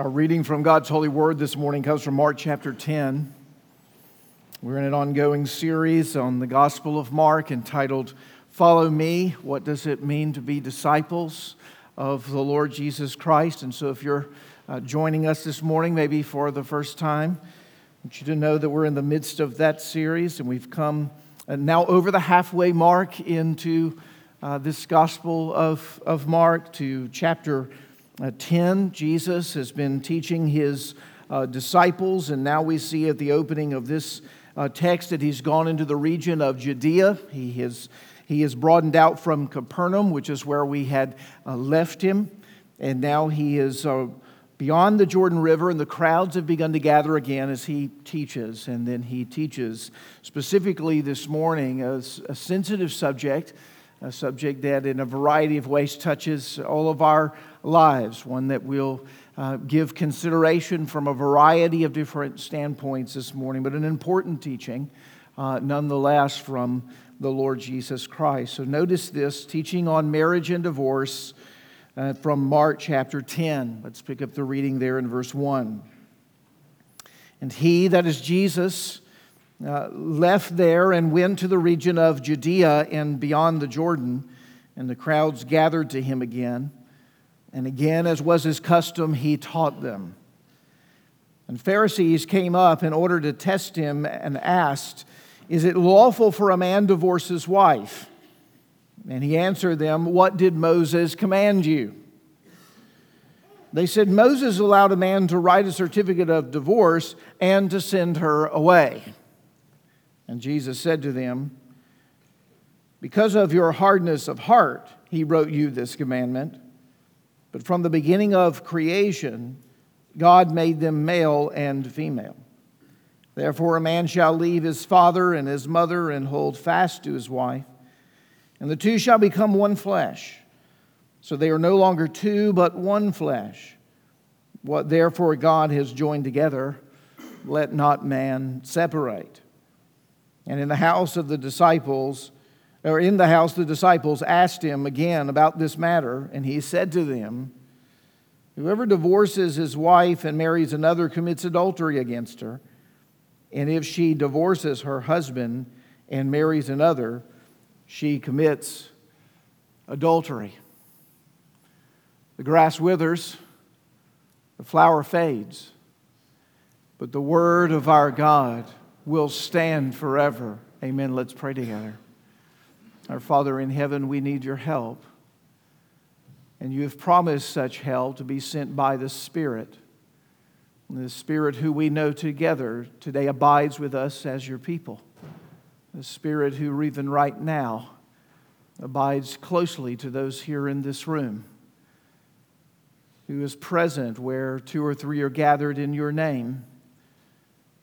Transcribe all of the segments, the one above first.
Our reading from God's holy word this morning comes from Mark chapter 10. We're in an ongoing series on the Gospel of Mark entitled Follow Me. What does it mean to be disciples of the Lord Jesus Christ? And so, if you're uh, joining us this morning, maybe for the first time, I want you to know that we're in the midst of that series and we've come uh, now over the halfway mark into uh, this Gospel of, of Mark to chapter 10, Jesus has been teaching his uh, disciples, and now we see at the opening of this uh, text that he's gone into the region of Judea. He has, he has broadened out from Capernaum, which is where we had uh, left him, and now he is uh, beyond the Jordan River, and the crowds have begun to gather again as he teaches. And then he teaches specifically this morning a, a sensitive subject a subject that in a variety of ways touches all of our lives, one that we'll uh, give consideration from a variety of different standpoints this morning, but an important teaching uh, nonetheless from the Lord Jesus Christ. So notice this teaching on marriage and divorce uh, from Mark chapter 10. Let's pick up the reading there in verse 1. And he, that is Jesus, uh, left there and went to the region of Judea and beyond the Jordan, and the crowds gathered to him again. And again, as was his custom, he taught them. And Pharisees came up in order to test him and asked, Is it lawful for a man to divorce his wife? And he answered them, What did Moses command you? They said, Moses allowed a man to write a certificate of divorce and to send her away. And Jesus said to them, Because of your hardness of heart, he wrote you this commandment. But from the beginning of creation, God made them male and female. Therefore, a man shall leave his father and his mother and hold fast to his wife, and the two shall become one flesh. So they are no longer two, but one flesh. What therefore God has joined together, let not man separate. And in the house of the disciples, or in the house, the disciples asked him again about this matter, and he said to them, Whoever divorces his wife and marries another commits adultery against her. And if she divorces her husband and marries another, she commits adultery. The grass withers, the flower fades, but the word of our God will stand forever. Amen. Let's pray together. Our Father in heaven, we need your help. And you have promised such help to be sent by the Spirit. And the Spirit who we know together today abides with us as your people. The Spirit who, even right now, abides closely to those here in this room, who is present where two or three are gathered in your name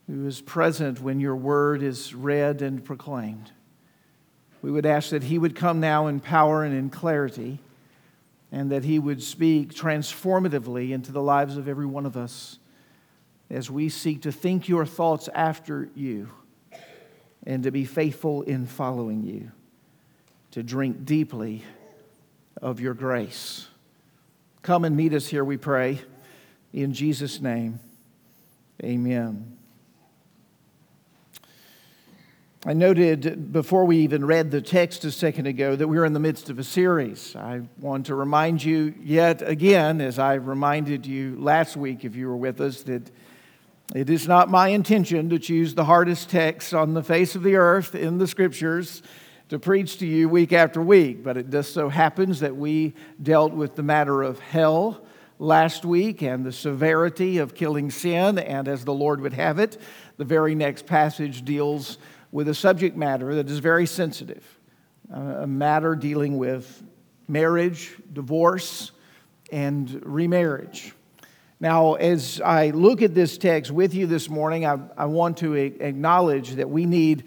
who is present when your word is read and proclaimed. We would ask that he would come now in power and in clarity, and that he would speak transformatively into the lives of every one of us as we seek to think your thoughts after you and to be faithful in following you, to drink deeply of your grace. Come and meet us here, we pray. In Jesus' name, amen. I noted before we even read the text a second ago that we're in the midst of a series. I want to remind you yet again, as I reminded you last week if you were with us, that it is not my intention to choose the hardest text on the face of the earth in the scriptures to preach to you week after week, but it just so happens that we dealt with the matter of hell last week and the severity of killing sin, and as the Lord would have it, the very next passage deals with a subject matter that is very sensitive, a matter dealing with marriage, divorce, and remarriage. Now, as I look at this text with you this morning, I, I want to acknowledge that we need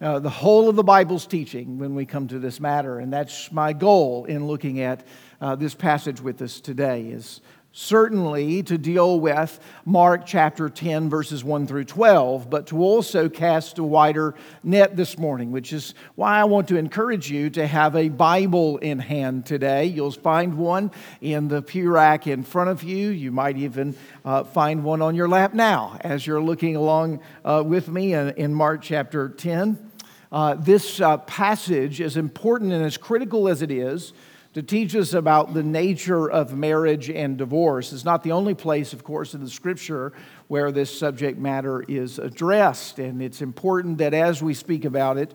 uh, the whole of the Bible's teaching when we come to this matter, and that's my goal in looking at uh, this passage with us today is certainly to deal with Mark chapter 10, verses 1 through 12, but to also cast a wider net this morning, which is why I want to encourage you to have a Bible in hand today. You'll find one in the pew rack in front of you. You might even uh, find one on your lap now as you're looking along uh, with me in, in, Mark chapter 10. Uh, this uh, passage, as important and as critical as it is, to teach us about the nature of marriage and divorce. It's not the only place, of course, in the scripture where this subject matter is addressed. And it's important that as we speak about it,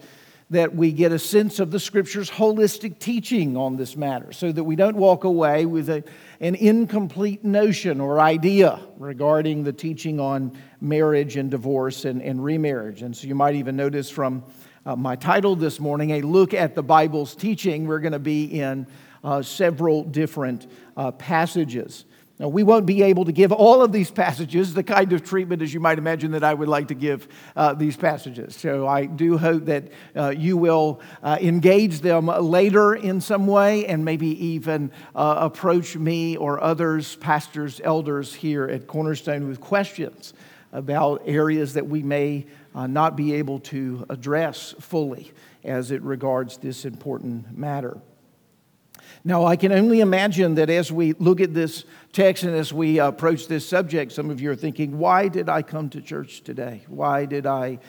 that we get a sense of the scripture's holistic teaching on this matter so that we don't walk away with a, an incomplete notion or idea regarding the teaching on marriage and divorce and, and remarriage. And so you might even notice from uh, my title this morning, A Look at the Bible's Teaching, we're going to be in uh, several different uh, passages. Now, we won't be able to give all of these passages the kind of treatment as you might imagine that I would like to give uh, these passages. So I do hope that uh, you will uh, engage them later in some way and maybe even uh, approach me or others, pastors, elders here at Cornerstone with questions about areas that we may uh, not be able to address fully as it regards this important matter. Now, I can only imagine that as we look at this text and as we approach this subject, some of you are thinking, why did I come to church today? Why did I?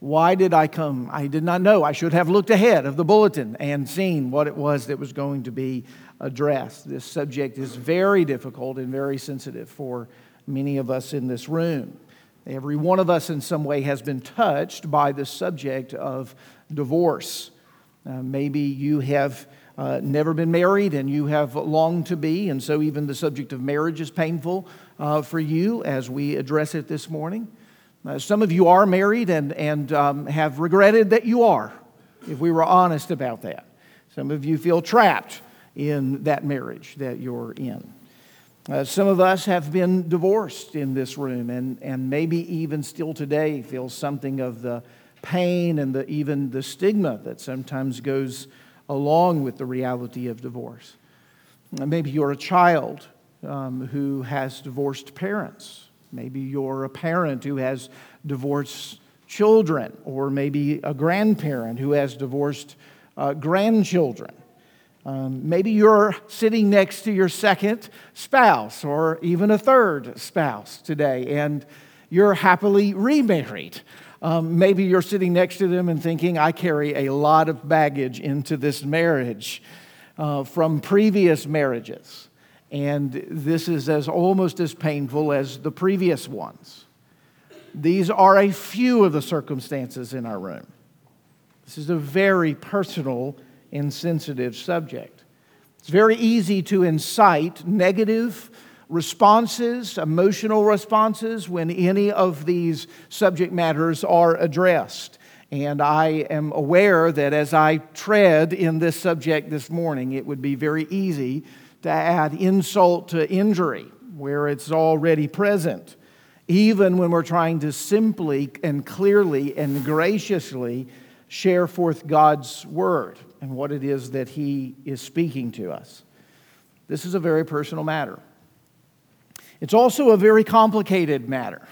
Why did I come? I did not know. I should have looked ahead of the bulletin and seen what it was that was going to be addressed. This subject is very difficult and very sensitive for many of us in this room. Every one of us, in some way, has been touched by the subject of divorce. Uh, maybe you have uh, never been married and you have longed to be, and so even the subject of marriage is painful uh, for you as we address it this morning. Uh, some of you are married and, and um, have regretted that you are, if we were honest about that. Some of you feel trapped in that marriage that you're in. Uh, some of us have been divorced in this room and, and maybe even still today feel something of the pain and the, even the stigma that sometimes goes along with the reality of divorce. Maybe you're a child um, who has divorced parents. Maybe you're a parent who has divorced children, or maybe a grandparent who has divorced uh, grandchildren. Um, maybe you're sitting next to your second spouse or even a third spouse today, and you're happily remarried. Um, maybe you're sitting next to them and thinking, I carry a lot of baggage into this marriage uh, from previous marriages. And this is as almost as painful as the previous ones. These are a few of the circumstances in our room. This is a very personal and sensitive subject. It's very easy to incite negative responses, emotional responses, when any of these subject matters are addressed. And I am aware that as I tread in this subject this morning, it would be very easy to add insult to injury where it's already present, even when we're trying to simply and clearly and graciously share forth God's word and what it is that He is speaking to us. This is a very personal matter. It's also a very complicated matter.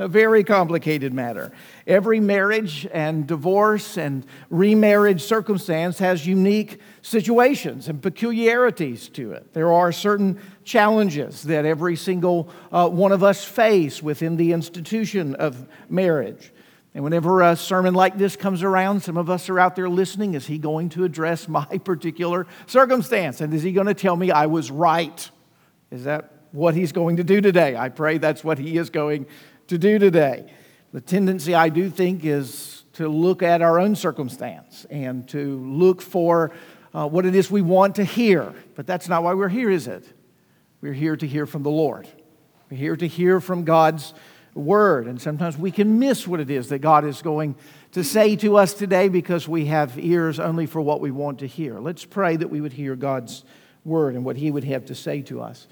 A very complicated matter. Every marriage and divorce and remarriage circumstance has unique situations and peculiarities to it. There are certain challenges that every single uh, one of us face within the institution of marriage. And whenever a sermon like this comes around, some of us are out there listening. Is he going to address my particular circumstance? And is he going to tell me I was right? Is that what he's going to do today. I pray that's what he is going to do today. The tendency, I do think, is to look at our own circumstance and to look for uh, what it is we want to hear. But that's not why we're here, is it? We're here to hear from the Lord. We're here to hear from God's word. And sometimes we can miss what it is that God is going to say to us today because we have ears only for what we want to hear. Let's pray that we would hear God's word and what He would have to say to us.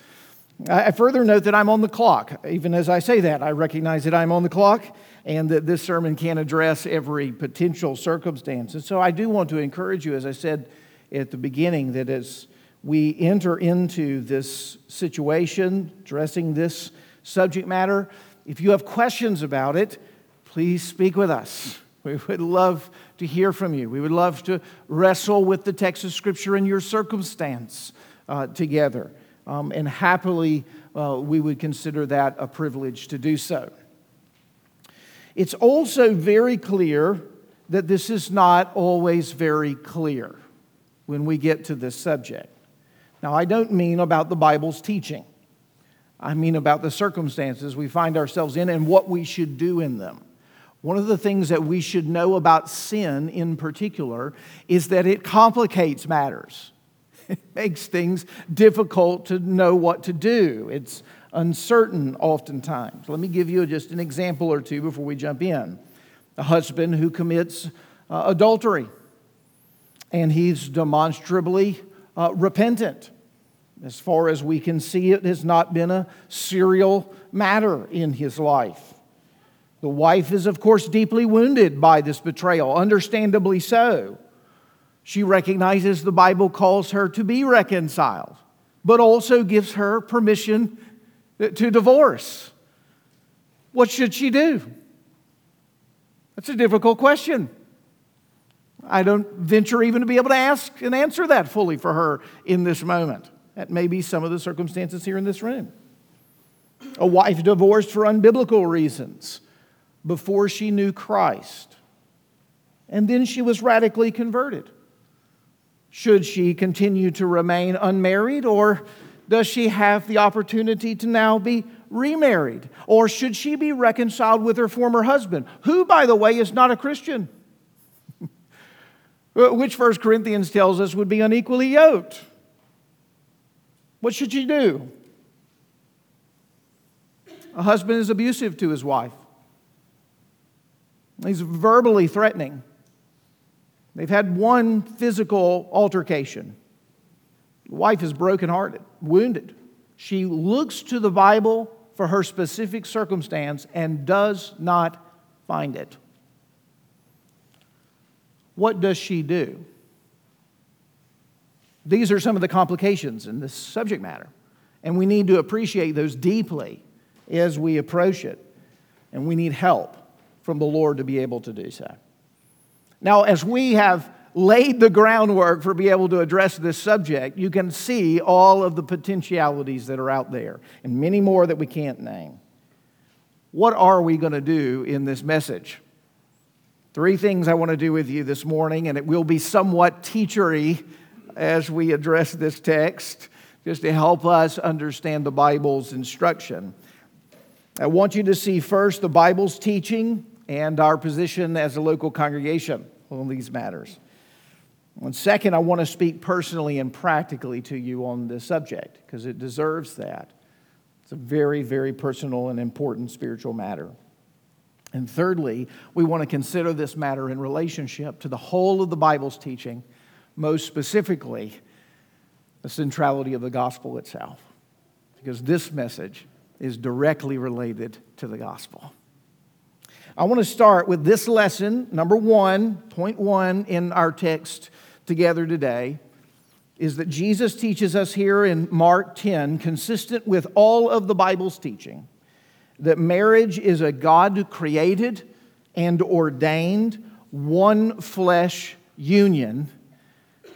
I further note that I'm on the clock. Even as I say that, I recognize that I'm on the clock and that this sermon can't address every potential circumstance. And so I do want to encourage you, as I said at the beginning, that as we enter into this situation, addressing this subject matter, if you have questions about it, please speak with us. We would love to hear from you. We would love to wrestle with the text of Scripture in your circumstance uh, together. Um, and happily, uh, we would consider that a privilege to do so. It's also very clear that this is not always very clear when we get to this subject. Now, I don't mean about the Bible's teaching. I mean about the circumstances we find ourselves in and what we should do in them. One of the things that we should know about sin in particular is that it complicates matters. It makes things difficult to know what to do. It's uncertain oftentimes. Let me give you just an example or two before we jump in. A husband who commits uh, adultery and he's demonstrably uh, repentant. As far as we can see, it has not been a serial matter in his life. The wife is, of course, deeply wounded by this betrayal, understandably so. She recognizes the Bible calls her to be reconciled, but also gives her permission to divorce. What should she do? That's a difficult question. I don't venture even to be able to ask and answer that fully for her in this moment. That may be some of the circumstances here in this room. A wife divorced for unbiblical reasons before she knew Christ. And then she was radically converted. Should she continue to remain unmarried, or does she have the opportunity to now be remarried? Or should she be reconciled with her former husband, who, by the way, is not a Christian? Uh, which First Corinthians tells us would be unequally yoked. What should she do? A husband is abusive to his wife. He's verbally threatening. They've had one physical altercation. The wife is brokenhearted, wounded. She looks to the Bible for her specific circumstance and does not find it. What does she do? These are some of the complications in this subject matter. And we need to appreciate those deeply as we approach it. And we need help from the Lord to be able to do so. Now, as we have laid the groundwork for being able to address this subject, you can see all of the potentialities that are out there and many more that we can't name. What are we going to do in this message? Three things I want to do with you this morning, and it will be somewhat teachery as we address this text, just to help us understand the Bible's instruction. I want you to see first the Bible's teaching and our position as a local congregation on these matters. And second, I want to speak personally and practically to you on this subject because it deserves that. It's a very, very personal and important spiritual matter. And thirdly, we want to consider this matter in relationship to the whole of the Bible's teaching most specifically, the centrality of the gospel itself, because this message is directly related to the gospel. I want to start with this lesson, number one, point one in our text together today, is that Jesus teaches us here in Mark 10, consistent with all of the Bible's teaching, that marriage is a God created and ordained one flesh union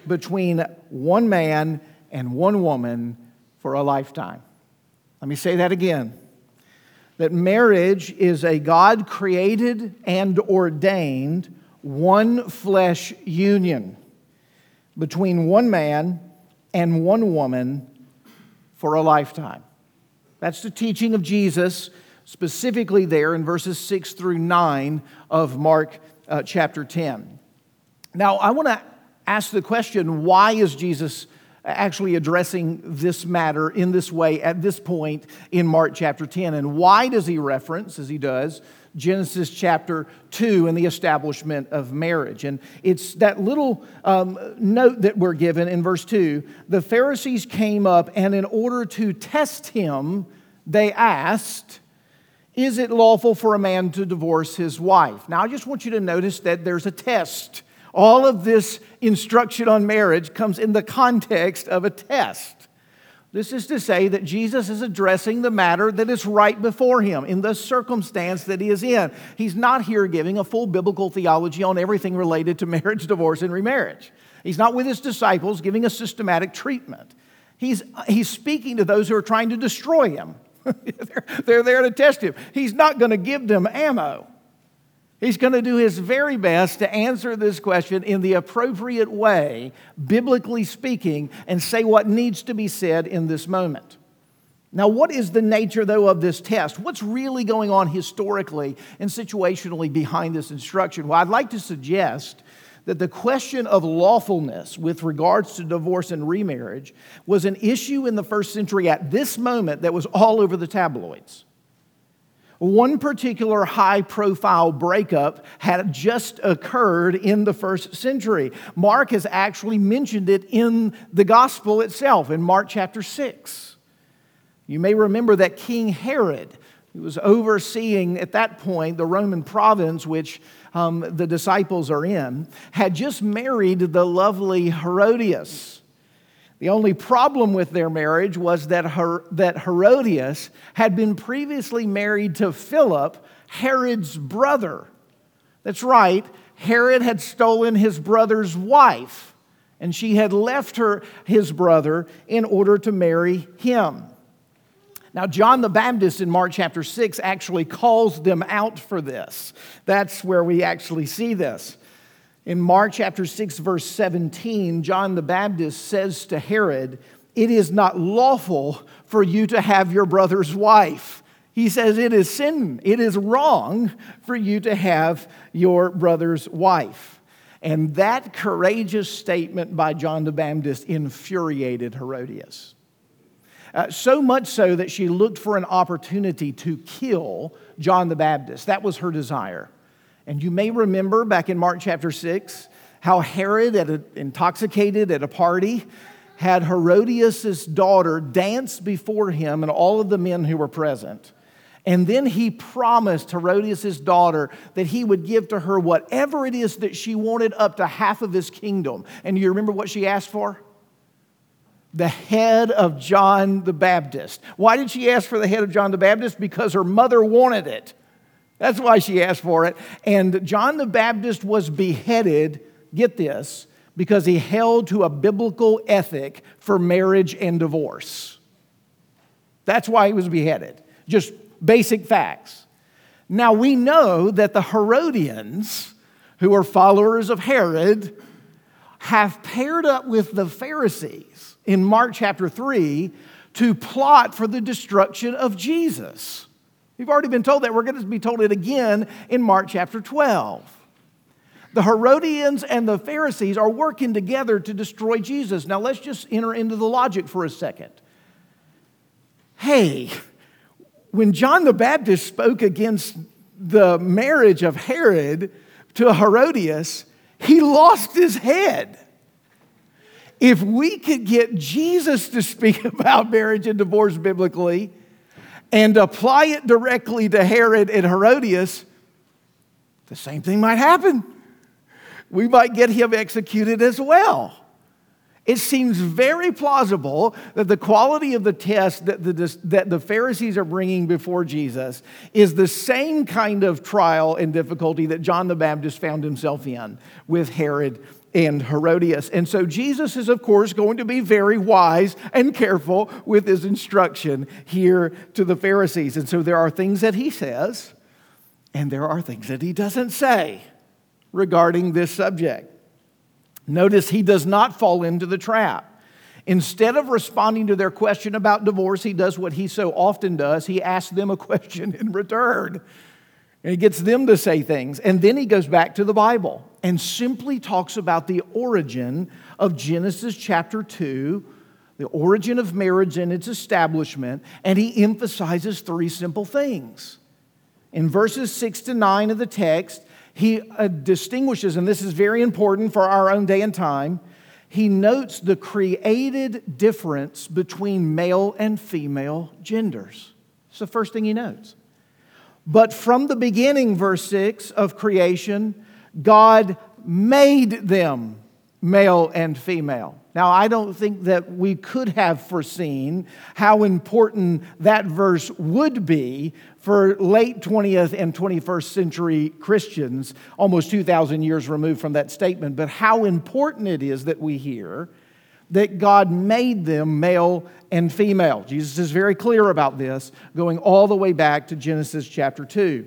between one man and one woman for a lifetime. Let me say that again that marriage is a God created and ordained one flesh union between one man and one woman for a lifetime. That's the teaching of Jesus, specifically there in verses 6 through 9 of Mark uh, chapter 10. Now, I want to ask the question why is Jesus actually addressing this matter in this way at this point in Mark chapter 10? And why does he reference, as he does, Genesis chapter 2 and the establishment of marriage. And it's that little um, note that we're given in verse 2 the Pharisees came up, and in order to test him, they asked, Is it lawful for a man to divorce his wife? Now, I just want you to notice that there's a test All of this instruction on marriage comes in the context of a test. This is to say that Jesus is addressing the matter that is right before him in the circumstance that he is in. He's not here giving a full biblical theology on everything related to marriage, divorce, and remarriage. He's not with his disciples giving a systematic treatment. He's, he's speaking to those who are trying to destroy him. they're, they're there to test him. He's not going to give them ammo. He's going to do his very best to answer this question in the appropriate way, biblically speaking, and say what needs to be said in this moment. Now, what is the nature, though, of this test? What's really going on historically and situationally behind this instruction? Well, I'd like to suggest that the question of lawfulness with regards to divorce and remarriage was an issue in the first century at this moment that was all over the tabloids. One particular high profile breakup had just occurred in the first century. Mark has actually mentioned it in the gospel itself, in Mark chapter 6. You may remember that King Herod, who was overseeing at that point the Roman province, which um, the disciples are in, had just married the lovely Herodias. The only problem with their marriage was that, Her- that Herodias had been previously married to Philip, Herod's brother. That's right, Herod had stolen his brother's wife, and she had left her, his brother, in order to marry him. Now, John the Baptist in Mark chapter 6 actually calls them out for this. That's where we actually see this. In Mark chapter 6, verse 17, John the Baptist says to Herod, It is not lawful for you to have your brother's wife. He says it is sin, it is wrong for you to have your brother's wife. And that courageous statement by John the Baptist infuriated Herodias. Uh, so much so that she looked for an opportunity to kill John the Baptist. That was her desire. And you may remember back in Mark chapter 6 how Herod, at a, intoxicated at a party, had Herodias' daughter dance before him and all of the men who were present. And then he promised Herodias' daughter that he would give to her whatever it is that she wanted up to half of his kingdom. And you remember what she asked for? The head of John the Baptist. Why did she ask for the head of John the Baptist? Because her mother wanted it. That's why she asked for it. And John the Baptist was beheaded, get this, because he held to a biblical ethic for marriage and divorce. That's why he was beheaded. Just basic facts. Now we know that the Herodians, who are followers of Herod, have paired up with the Pharisees in Mark chapter 3 to plot for the destruction of Jesus. We've already been told that. We're going to be told it again in Mark chapter 12. The Herodians and the Pharisees are working together to destroy Jesus. Now, let's just enter into the logic for a second. Hey, when John the Baptist spoke against the marriage of Herod to Herodias, he lost his head. If we could get Jesus to speak about marriage and divorce biblically, and apply it directly to Herod and Herodias, the same thing might happen. We might get him executed as well. It seems very plausible that the quality of the test that the, that the Pharisees are bringing before Jesus is the same kind of trial and difficulty that John the Baptist found himself in with Herod and Herodias. And so Jesus is, of course, going to be very wise and careful with his instruction here to the Pharisees. And so there are things that he says, and there are things that he doesn't say regarding this subject. Notice he does not fall into the trap. Instead of responding to their question about divorce, he does what he so often does he asks them a question in return. And he gets them to say things. And then he goes back to the Bible and simply talks about the origin of Genesis chapter 2, the origin of marriage and its establishment. And he emphasizes three simple things. In verses 6 to 9 of the text, he uh, distinguishes, and this is very important for our own day and time, he notes the created difference between male and female genders. It's the first thing he notes. But from the beginning, verse 6 of creation, God made them male and female. Now, I don't think that we could have foreseen how important that verse would be for late 20th and 21st century Christians, almost 2,000 years removed from that statement, but how important it is that we hear that God made them male and female. Jesus is very clear about this, going all the way back to Genesis chapter 2.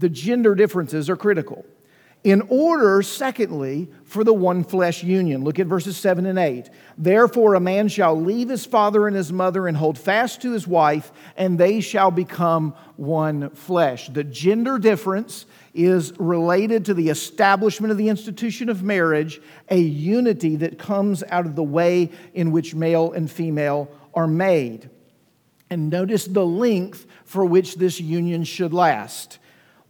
The gender differences are critical in order, secondly, for the one flesh union. Look at verses 7 and 8. Therefore, a man shall leave his father and his mother and hold fast to his wife, and they shall become one flesh. The gender difference is related to the establishment of the institution of marriage, a unity that comes out of the way in which male and female are made. And notice the length for which this union should last.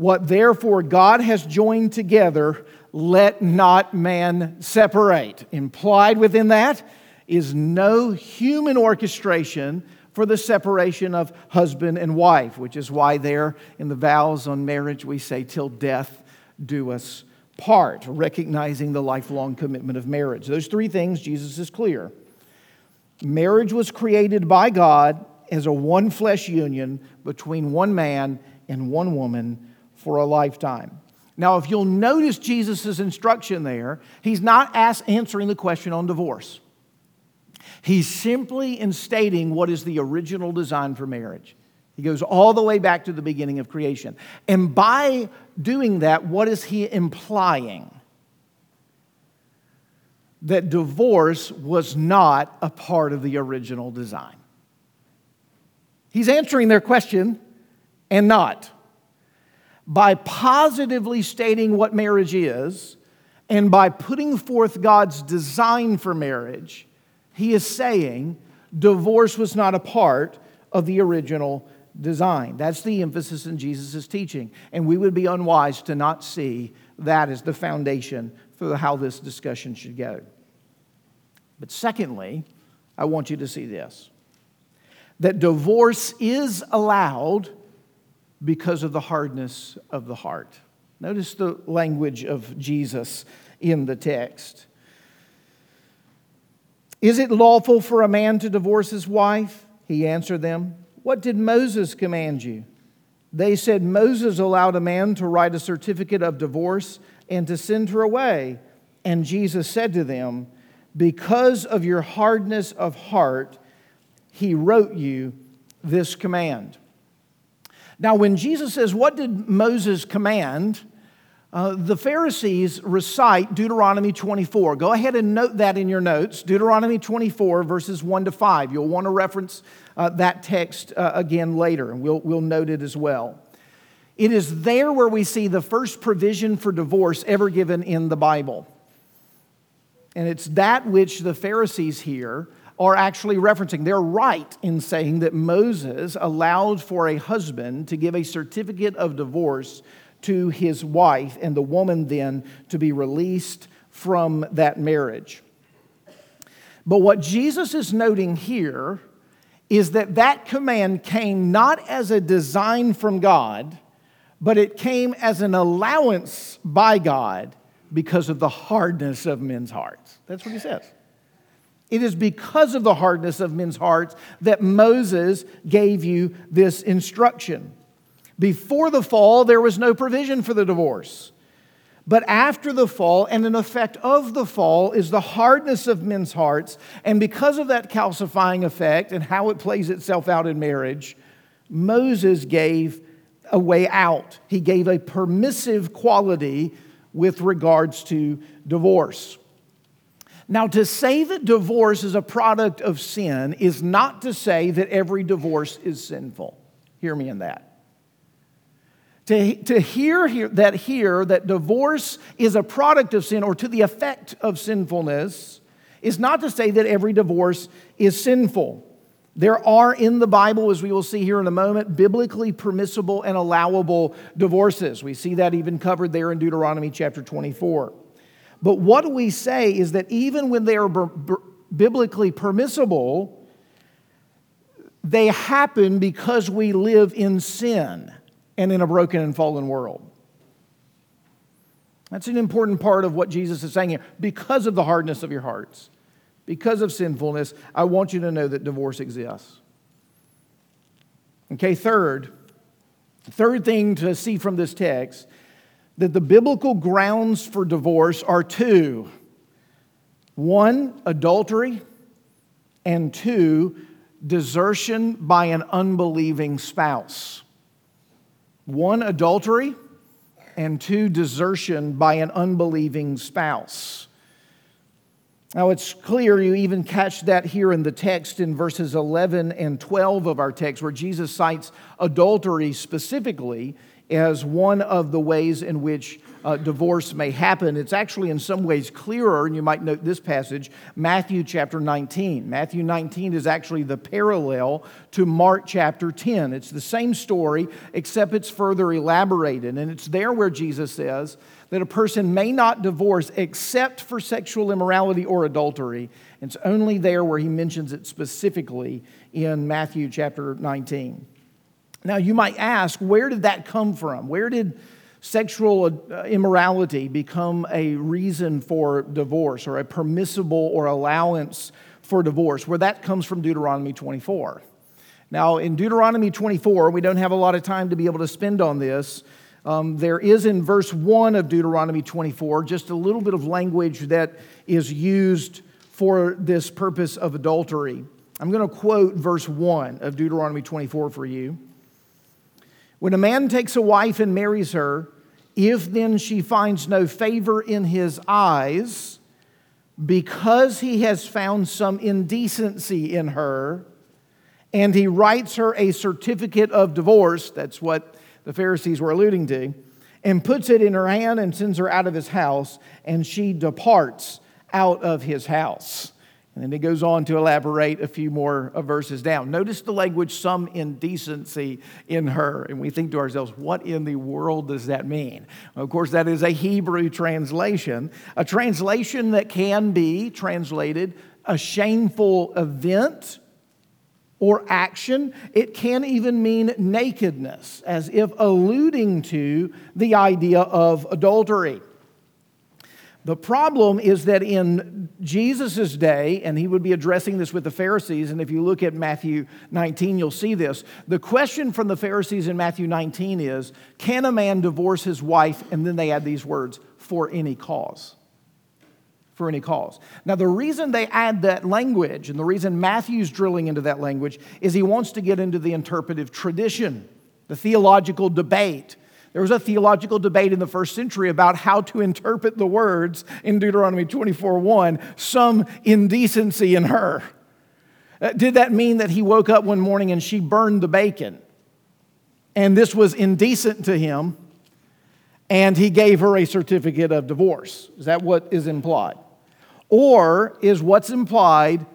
What therefore God has joined together, let not man separate. Implied within that is no human orchestration for the separation of husband and wife, which is why there in the vows on marriage we say, till death do us part, recognizing the lifelong commitment of marriage. Those three things, Jesus is clear. Marriage was created by God as a one flesh union between one man and one woman for a lifetime. Now, if you'll notice Jesus' instruction there, he's not ask, answering the question on divorce. He's simply instating what is the original design for marriage. He goes all the way back to the beginning of creation. And by doing that, what is he implying? That divorce was not a part of the original design. He's answering their question and not by positively stating what marriage is and by putting forth God's design for marriage, he is saying divorce was not a part of the original design. That's the emphasis in Jesus' teaching. And we would be unwise to not see that as the foundation for how this discussion should go. But secondly, I want you to see this that divorce is allowed because of the hardness of the heart. Notice the language of Jesus in the text. Is it lawful for a man to divorce his wife? He answered them, What did Moses command you? They said, Moses allowed a man to write a certificate of divorce and to send her away. And Jesus said to them, Because of your hardness of heart, he wrote you this command. Now, when Jesus says, What did Moses command? Uh, the Pharisees recite Deuteronomy 24. Go ahead and note that in your notes. Deuteronomy 24, verses 1 to 5. You'll want to reference uh, that text uh, again later, and we'll, we'll note it as well. It is there where we see the first provision for divorce ever given in the Bible. And it's that which the Pharisees here are actually referencing. They're right in saying that Moses allowed for a husband to give a certificate of divorce to his wife, and the woman then to be released from that marriage. But what Jesus is noting here is that that command came not as a design from God, but it came as an allowance by God because of the hardness of men's hearts. That's what he says. It is because of the hardness of men's hearts that Moses gave you this instruction. Before the fall, there was no provision for the divorce. But after the fall, and an effect of the fall, is the hardness of men's hearts. And because of that calcifying effect and how it plays itself out in marriage, Moses gave a way out. He gave a permissive quality with regards to divorce. Now, to say that divorce is a product of sin is not to say that every divorce is sinful. Hear me in that. To, to hear, that here that divorce is a product of sin or to the effect of sinfulness is not to say that every divorce is sinful. There are in the Bible, as we will see here in a moment, biblically permissible and allowable divorces. We see that even covered there in Deuteronomy chapter 24. But what we say is that even when they are b- biblically permissible, they happen because we live in sin and in a broken and fallen world. That's an important part of what Jesus is saying here. Because of the hardness of your hearts, because of sinfulness, I want you to know that divorce exists. Okay, third, third thing to see from this text that the biblical grounds for divorce are two one, adultery, and two, desertion by an unbelieving spouse. One, adultery, and two, desertion by an unbelieving spouse. Now, it's clear you even catch that here in the text in verses 11 and 12 of our text, where Jesus cites adultery specifically as one of the ways in which uh, divorce may happen. It's actually in some ways clearer, and you might note this passage, Matthew chapter 19. Matthew 19 is actually the parallel to Mark chapter 10. It's the same story, except it's further elaborated. And it's there where Jesus says that a person may not divorce except for sexual immorality or adultery. It's only there where he mentions it specifically in Matthew chapter 19. Now, you might ask, where did that come from? Where did sexual uh, immorality become a reason for divorce or a permissible or allowance for divorce? Where that comes from Deuteronomy 24. Now, in Deuteronomy 24, we don't have a lot of time to be able to spend on this. Um, there is in verse 1 of Deuteronomy 24 just a little bit of language that is used for this purpose of adultery. I'm going to quote verse 1 of Deuteronomy 24 for you. When a man takes a wife and marries her, if then she finds no favor in his eyes, because he has found some indecency in her, and he writes her a certificate of divorce, that's what the Pharisees were alluding to, and puts it in her hand and sends her out of his house, and she departs out of his house. And then he goes on to elaborate a few more uh, verses down. Notice the language, some indecency in her. And we think to ourselves, what in the world does that mean? Of course, that is a Hebrew translation, a translation that can be translated a shameful event or action. It can even mean nakedness, as if alluding to the idea of adultery. The problem is that in Jesus' day, and he would be addressing this with the Pharisees, and if you look at Matthew 19, you'll see this. The question from the Pharisees in Matthew 19 is Can a man divorce his wife? And then they add these words, for any cause. For any cause. Now, the reason they add that language, and the reason Matthew's drilling into that language, is he wants to get into the interpretive tradition, the theological debate there was a theological debate in the first century about how to interpret the words in Deuteronomy 24 1, some indecency in her. Uh, did that mean that he woke up one morning and she burned the bacon? And this was indecent to him, and he gave her a certificate of divorce. Is that what is implied? Or is what's implied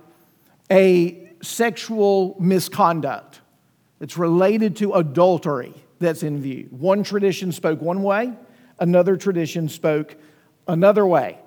a sexual misconduct It's related to adultery? That's in view. One tradition spoke one way, another tradition spoke another way.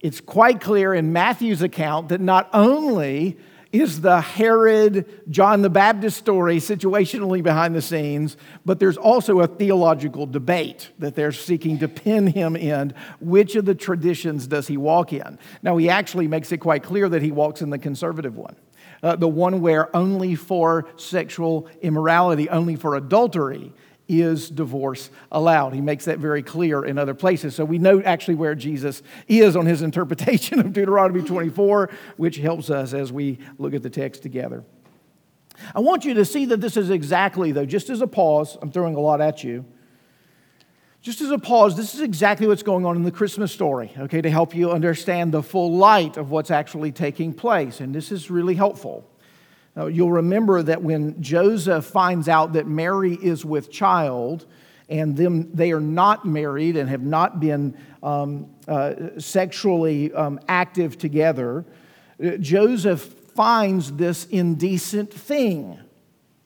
It's quite clear in Matthew's account that not only is the Herod, John the Baptist story situationally behind the scenes, but there's also a theological debate that they're seeking to pin him in. Which of the traditions does he walk in? Now, he actually makes it quite clear that he walks in the conservative one. Uh, the one where only for sexual immorality, only for adultery, is divorce allowed. He makes that very clear in other places. So we know actually where Jesus is on his interpretation of Deuteronomy 24, which helps us as we look at the text together. I want you to see that this is exactly, though, just as a pause, I'm throwing a lot at you. Just as a pause, this is exactly what's going on in the Christmas story, okay, to help you understand the full light of what's actually taking place. And this is really helpful. Now, you'll remember that when Joseph finds out that Mary is with child, and them, they are not married and have not been um, uh, sexually um, active together, uh, Joseph finds this indecent thing.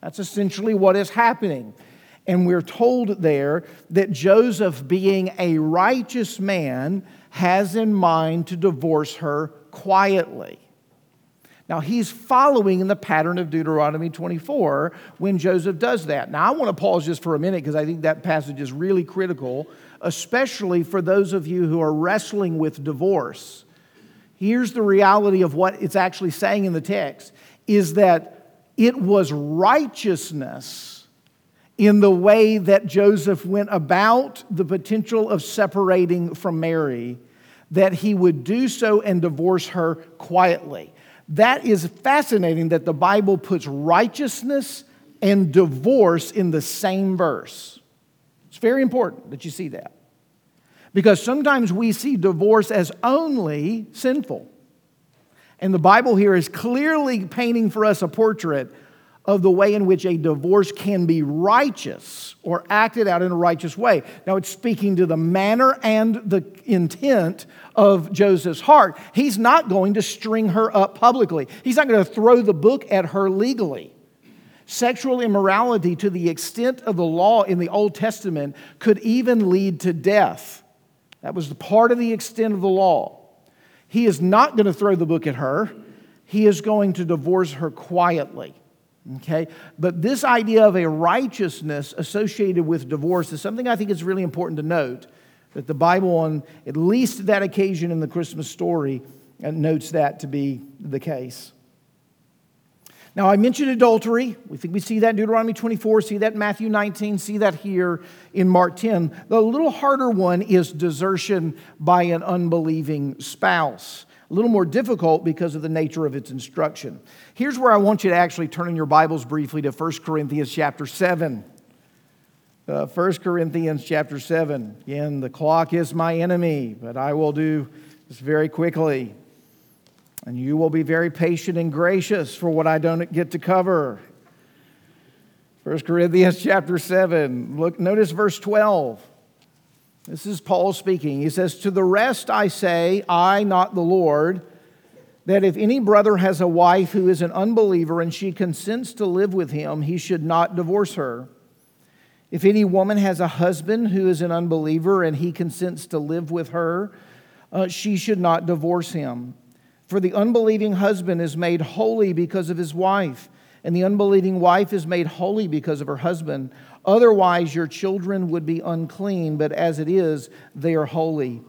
That's essentially what is happening. And we're told there that Joseph, being a righteous man, has in mind to divorce her quietly. Now, he's following in the pattern of Deuteronomy 24 when Joseph does that. Now, I want to pause just for a minute because I think that passage is really critical, especially for those of you who are wrestling with divorce. Here's the reality of what it's actually saying in the text is that it was righteousness in the way that Joseph went about the potential of separating from Mary that he would do so and divorce her quietly. That is fascinating that the Bible puts righteousness and divorce in the same verse. It's very important that you see that. Because sometimes we see divorce as only sinful. And the Bible here is clearly painting for us a portrait of the way in which a divorce can be righteous or acted out in a righteous way. Now, it's speaking to the manner and the intent of Joseph's heart. He's not going to string her up publicly, he's not going to throw the book at her legally. Sexual immorality, to the extent of the law in the Old Testament, could even lead to death. That was the part of the extent of the law. He is not going to throw the book at her, he is going to divorce her quietly. Okay? But this idea of a righteousness associated with divorce is something I think is really important to note. That the Bible, on at least that occasion in the Christmas story, uh, notes that to be the case. Now, I mentioned adultery. We think we see that in Deuteronomy 24, see that in Matthew 19, see that here in Mark 10. The little harder one is desertion by an unbelieving spouse a little more difficult because of the nature of its instruction. Here's where I want you to actually turn in your Bibles briefly to 1 Corinthians chapter 7. Uh, 1 Corinthians chapter 7. Again, the clock is my enemy, but I will do this very quickly. And you will be very patient and gracious for what I don't get to cover. 1 Corinthians chapter 7. Look, notice verse 12. This is Paul speaking. He says, To the rest I say, I, not the Lord, that if any brother has a wife who is an unbeliever and she consents to live with him, he should not divorce her. If any woman has a husband who is an unbeliever and he consents to live with her, uh, she should not divorce him. For the unbelieving husband is made holy because of his wife, and the unbelieving wife is made holy because of her husband. Otherwise, your children would be unclean, but as it is, they are holy.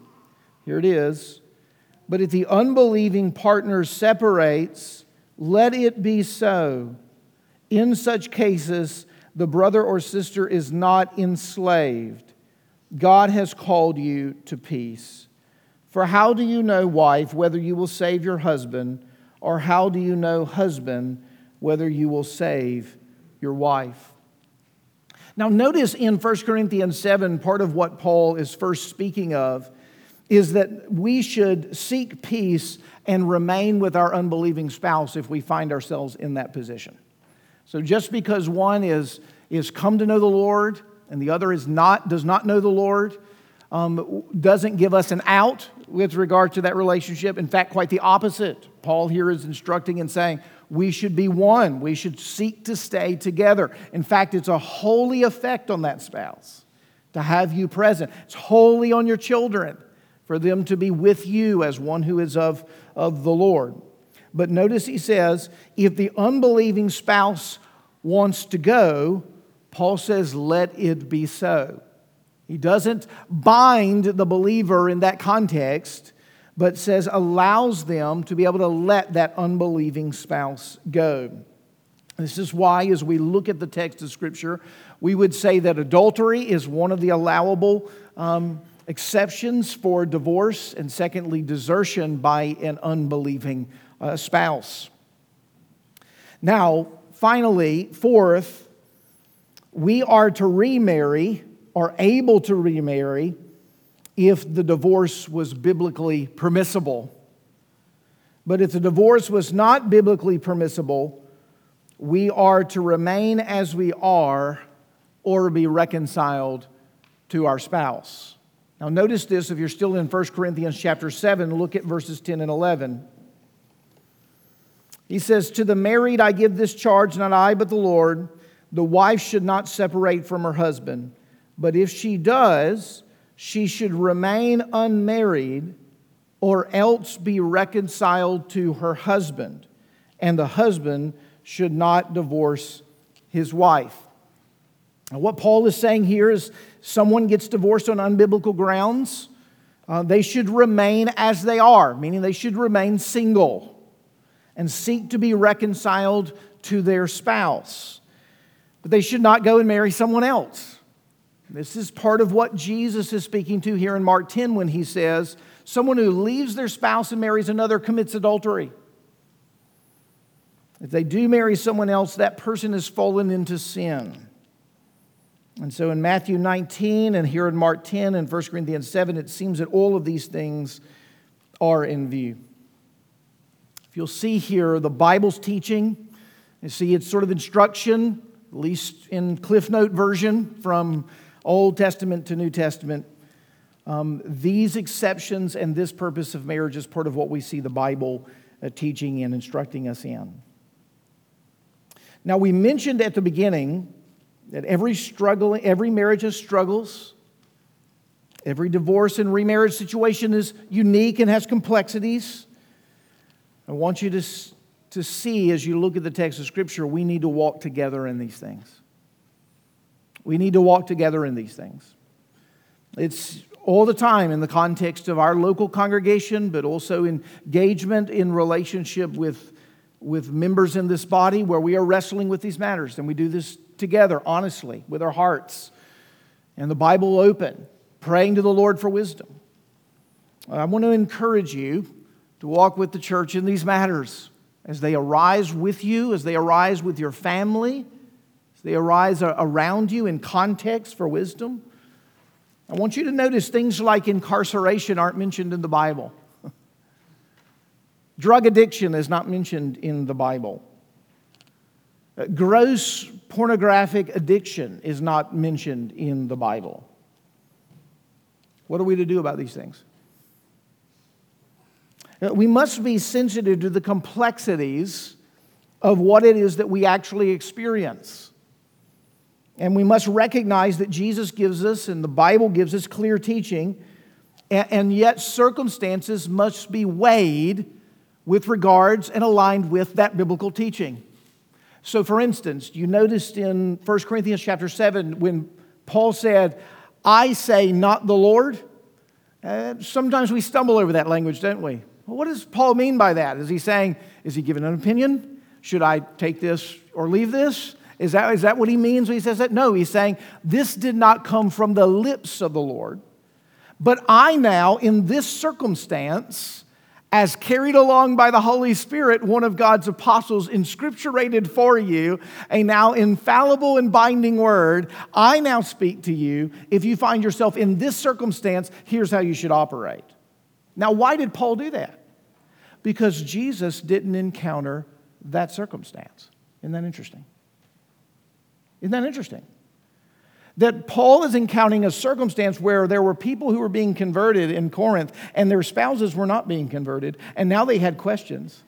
Here it is. But if the unbelieving partner separates, let it be so. In such cases, the brother or sister is not enslaved. God has called you to peace. For how do you know, wife, whether you will save your husband, or how do you know, husband, whether you will save your wife? Now, notice in 1 Corinthians 7, part of what Paul is first speaking of is that we should seek peace and remain with our unbelieving spouse if we find ourselves in that position. So, just because one is, is come to know the Lord and the other is not, does not know the Lord, um, doesn't give us an out with regard to that relationship. In fact, quite the opposite. Paul here is instructing and saying, we should be one. We should seek to stay together. In fact, it's a holy effect on that spouse to have you present. It's holy on your children for them to be with you as one who is of, of the Lord. But notice he says, if the unbelieving spouse wants to go, Paul says, let it be so. He doesn't bind the believer in that context but says allows them to be able to let that unbelieving spouse go. This is why, as we look at the text of Scripture, we would say that adultery is one of the allowable um, exceptions for divorce, and secondly, desertion by an unbelieving uh, spouse. Now, finally, fourth, we are to remarry, or able to remarry, if the divorce was biblically permissible. But if the divorce was not biblically permissible, we are to remain as we are or be reconciled to our spouse. Now notice this if you're still in 1 Corinthians chapter 7, look at verses 10 and 11. He says, To the married I give this charge, not I, but the Lord. The wife should not separate from her husband. But if she does, she should remain unmarried or else be reconciled to her husband. and the husband should not divorce his wife. Now, what Paul is saying here is someone gets divorced on unbiblical grounds, uh, they should remain as they are, meaning they should remain single and seek to be reconciled to their spouse. But they should not go and marry someone else. This is part of what Jesus is speaking to here in Mark 10 when he says, Someone who leaves their spouse and marries another commits adultery. If they do marry someone else, that person has fallen into sin. And so in Matthew 19 and here in Mark 10 and 1 Corinthians 7, it seems that all of these things are in view. If you'll see here, the Bible's teaching, you see it's sort of instruction, at least in Cliff Note version from Old Testament to New Testament. Um, these exceptions and this purpose of marriage is part of what we see the Bible uh, teaching and instructing us in. Now, we mentioned at the beginning that every struggle, every marriage has struggles. Every divorce and remarriage situation is unique and has complexities. I want you to, to see as you look at the text of Scripture, we need to walk together in these things. We need to walk together in these things. It's all the time in the context of our local congregation, but also engagement in relationship with, with members in this body where we are wrestling with these matters. And we do this together, honestly, with our hearts and the Bible open, praying to the Lord for wisdom. I want to encourage you to walk with the church in these matters as they arise with you, as they arise with your family, they arise around you in context for wisdom. I want you to notice things like incarceration aren't mentioned in the Bible. Drug addiction is not mentioned in the Bible. Uh, gross pornographic addiction is not mentioned in the Bible. What are we to do about these things? Uh, we must be sensitive to the complexities of what it is that we actually experience. And we must recognize that Jesus gives us and the Bible gives us clear teaching, and yet circumstances must be weighed with regards and aligned with that biblical teaching. So, for instance, you noticed in 1 Corinthians chapter 7 when Paul said, I say, not the Lord. Uh, sometimes we stumble over that language, don't we? Well, what does Paul mean by that? Is he saying, is he giving an opinion? Should I take this or leave this? Is that, is that what he means when he says that? No, he's saying, This did not come from the lips of the Lord. But I now, in this circumstance, as carried along by the Holy Spirit, one of God's apostles, inscripturated for you a now infallible and binding word, I now speak to you. If you find yourself in this circumstance, here's how you should operate. Now, why did Paul do that? Because Jesus didn't encounter that circumstance. Isn't that interesting? Isn't that interesting? That Paul is encountering a circumstance where there were people who were being converted in Corinth and their spouses were not being converted, and now they had questions.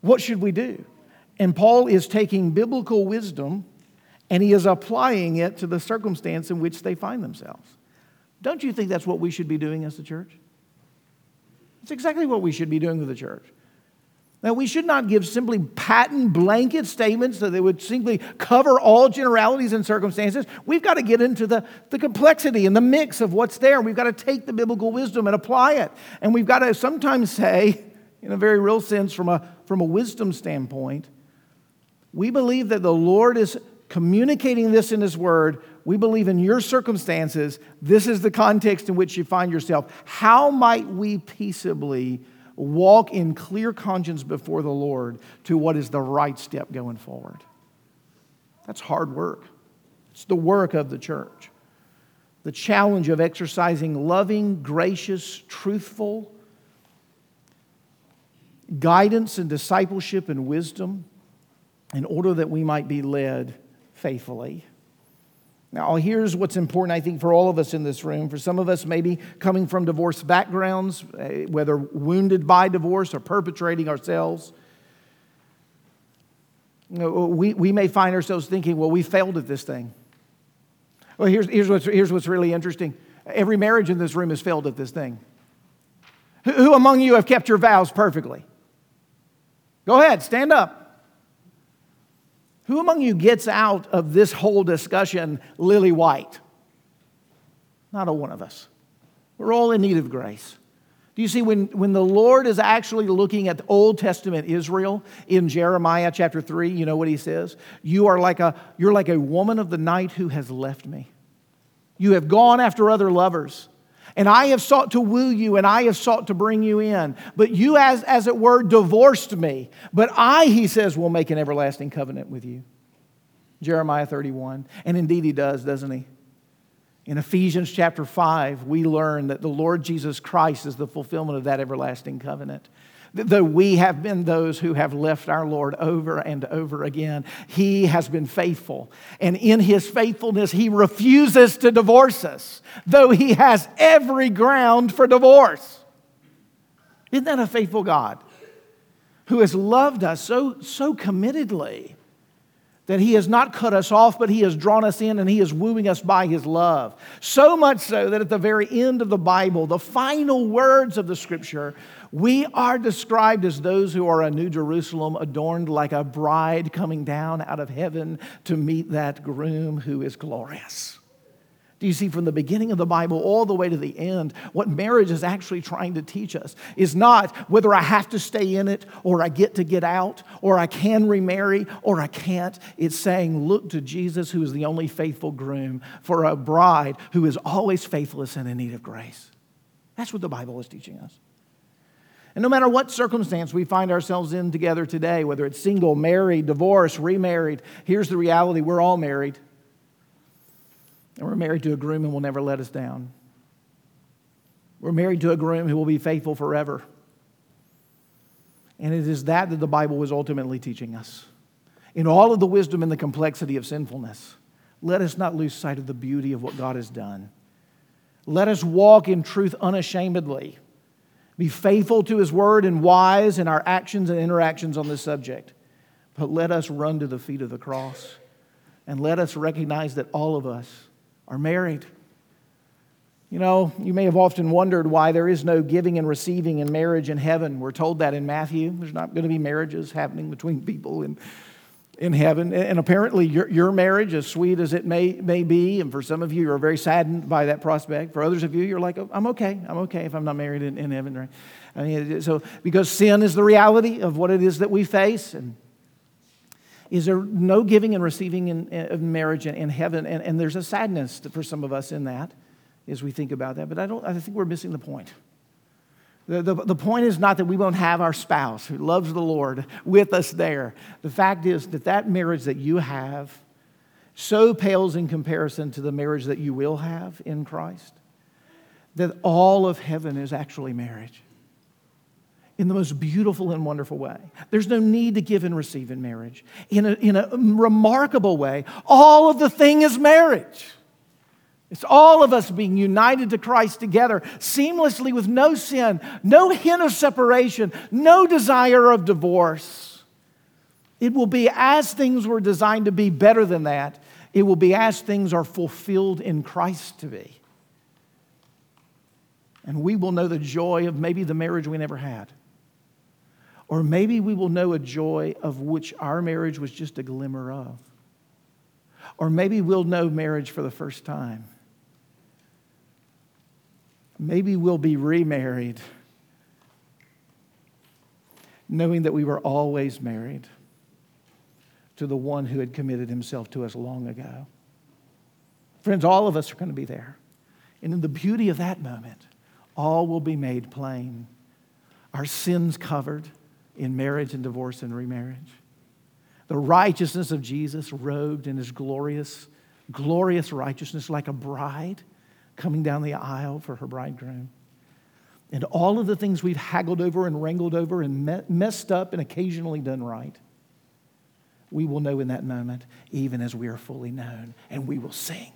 What should we do? And Paul is taking biblical wisdom and he is applying it to the circumstance in which they find themselves. Don't you think that's what we should be doing as the church? It's exactly what we should be doing with the church. Now, we should not give simply patent blanket statements that they would simply cover all generalities and circumstances. We've got to get into the, the complexity and the mix of what's there. We've got to take the biblical wisdom and apply it. And we've got to sometimes say, in a very real sense, from a, from a wisdom standpoint, we believe that the Lord is communicating this in His Word. We believe in your circumstances, this is the context in which you find yourself. How might we peaceably? Walk in clear conscience before the Lord to what is the right step going forward. That's hard work. It's the work of the church. The challenge of exercising loving, gracious, truthful guidance and discipleship and wisdom in order that we might be led faithfully. Now, here's what's important, I think, for all of us in this room. For some of us, maybe coming from divorce backgrounds, eh, whether wounded by divorce or perpetrating ourselves, you know, we, we may find ourselves thinking, well, we failed at this thing. Well, here's, here's, what's, here's what's really interesting every marriage in this room has failed at this thing. Who, who among you have kept your vows perfectly? Go ahead, stand up. Who among you gets out of this whole discussion lily white? Not a one of us. We're all in need of grace. Do you see, when, when the Lord is actually looking at the Old Testament Israel in Jeremiah chapter 3, you know what he says? You are like a, you're like a woman of the night who has left me. You have gone after other lovers. And I have sought to woo you, and I have sought to bring you in. But you, as, as it were, divorced me. But I, he says, will make an everlasting covenant with you. Jeremiah 31. And indeed, he does, doesn't he? In Ephesians chapter 5, we learn that the Lord Jesus Christ is the fulfillment of that everlasting covenant. Though we have been those who have left our Lord over and over again, He has been faithful. And in His faithfulness, He refuses to divorce us, though He has every ground for divorce. Isn't that a faithful God who has loved us so, so committedly? that he has not cut us off, but he has drawn us in and he is wooing us by his love. So much so that at the very end of the Bible, the final words of the scripture, we are described as those who are a new Jerusalem, adorned like a bride coming down out of heaven to meet that groom who is glorious. Do you see from the beginning of the Bible all the way to the end, what marriage is actually trying to teach us is not whether I have to stay in it or I get to get out or I can remarry or I can't. It's saying, look to Jesus, who is the only faithful groom, for a bride who is always faithless and in need of grace. That's what the Bible is teaching us. And no matter what circumstance we find ourselves in together today, whether it's single, married, divorced, remarried, here's the reality we're all married. And we're married to a groom who will never let us down. We're married to a groom who will be faithful forever. And it is that that the Bible was ultimately teaching us. In all of the wisdom and the complexity of sinfulness, let us not lose sight of the beauty of what God has done. Let us walk in truth unashamedly. Be faithful to His word and wise in our actions and interactions on this subject. But let us run to the feet of the cross and let us recognize that all of us are married. You know, you may have often wondered why there is no giving and receiving in marriage in heaven. We're told that in Matthew. There's not going to be marriages happening between people in, in heaven. And apparently, your, your marriage, as sweet as it may, may be, and for some of you, you're very saddened by that prospect. For others of you, you're like, oh, I'm okay. I'm okay if I'm not married in, in heaven. Right? I mean, so, because sin is the reality of what it is that we face. And is there no giving and receiving in, in marriage in, in heaven? And, and there's a sadness for some of us in that as we think about that. But I, don't, I think we're missing the point. The, the, the, point is not that we won't have our spouse who loves the Lord with us there. The fact is that that marriage that you have so pales in comparison to the marriage that you will have in Christ that all of heaven is actually marriage in the most beautiful and wonderful way. There's no need to give and receive in marriage. In a, in a remarkable way, all of the thing is marriage. It's all of us being united to Christ together seamlessly with no sin, no hint of separation, no desire of divorce. It will be as things were designed to be better than that. It will be as things are fulfilled in Christ to be. And we will know the joy of maybe the marriage we never had. Or maybe we will know a joy of which our marriage was just a glimmer of. Or maybe we'll know marriage for the first time. Maybe we'll be remarried, knowing that we were always married to the one who had committed himself to us long ago. Friends, all of us are going to be there. And in the beauty of that moment, all will be made plain. Our sins covered, in marriage and divorce and remarriage. The righteousness of Jesus robed in his glorious, glorious righteousness like a bride coming down the aisle for her bridegroom. And all of the things we've haggled over and wrangled over and messed up and occasionally done right, we will know in that moment, even as we are fully known, and we will sing.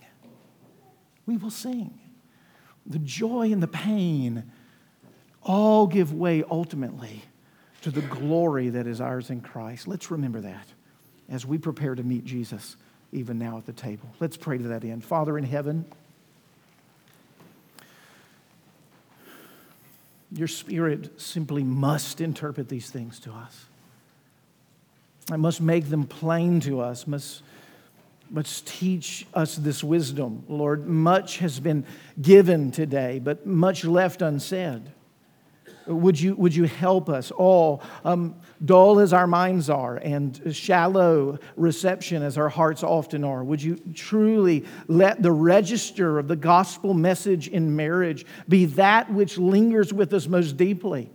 We will sing. The joy and the pain all give way ultimately to the glory that is ours in Christ. Let's remember that as we prepare to meet Jesus even now at the table. Let's pray to that end. Father in heaven, your Spirit simply must interpret these things to us. and must make them plain to us, must, must teach us this wisdom. Lord, much has been given today, but much left unsaid. Would you, would you help us all, um, dull as our minds are and shallow reception as our hearts often are? Would you truly let the register of the gospel message in marriage be that which lingers with us most deeply?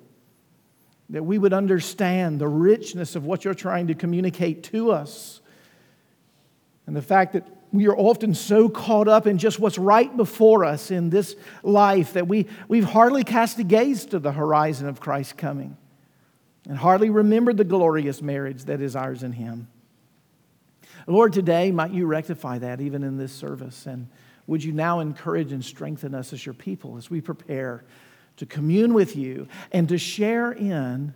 That we would understand the richness of what you're trying to communicate to us. And the fact that we are often so caught up in just what's right before us in this life that we, we've hardly cast a gaze to the horizon of Christ's coming and hardly remembered the glorious marriage that is ours in Him. Lord, today, might you rectify that even in this service? And would you now encourage and strengthen us as your people as we prepare to commune with you and to share in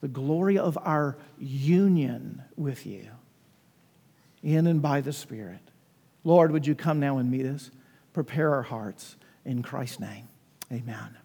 the glory of our union with you? In and by the Spirit. Lord, would you come now and meet us? Prepare our hearts. In Christ's name, amen.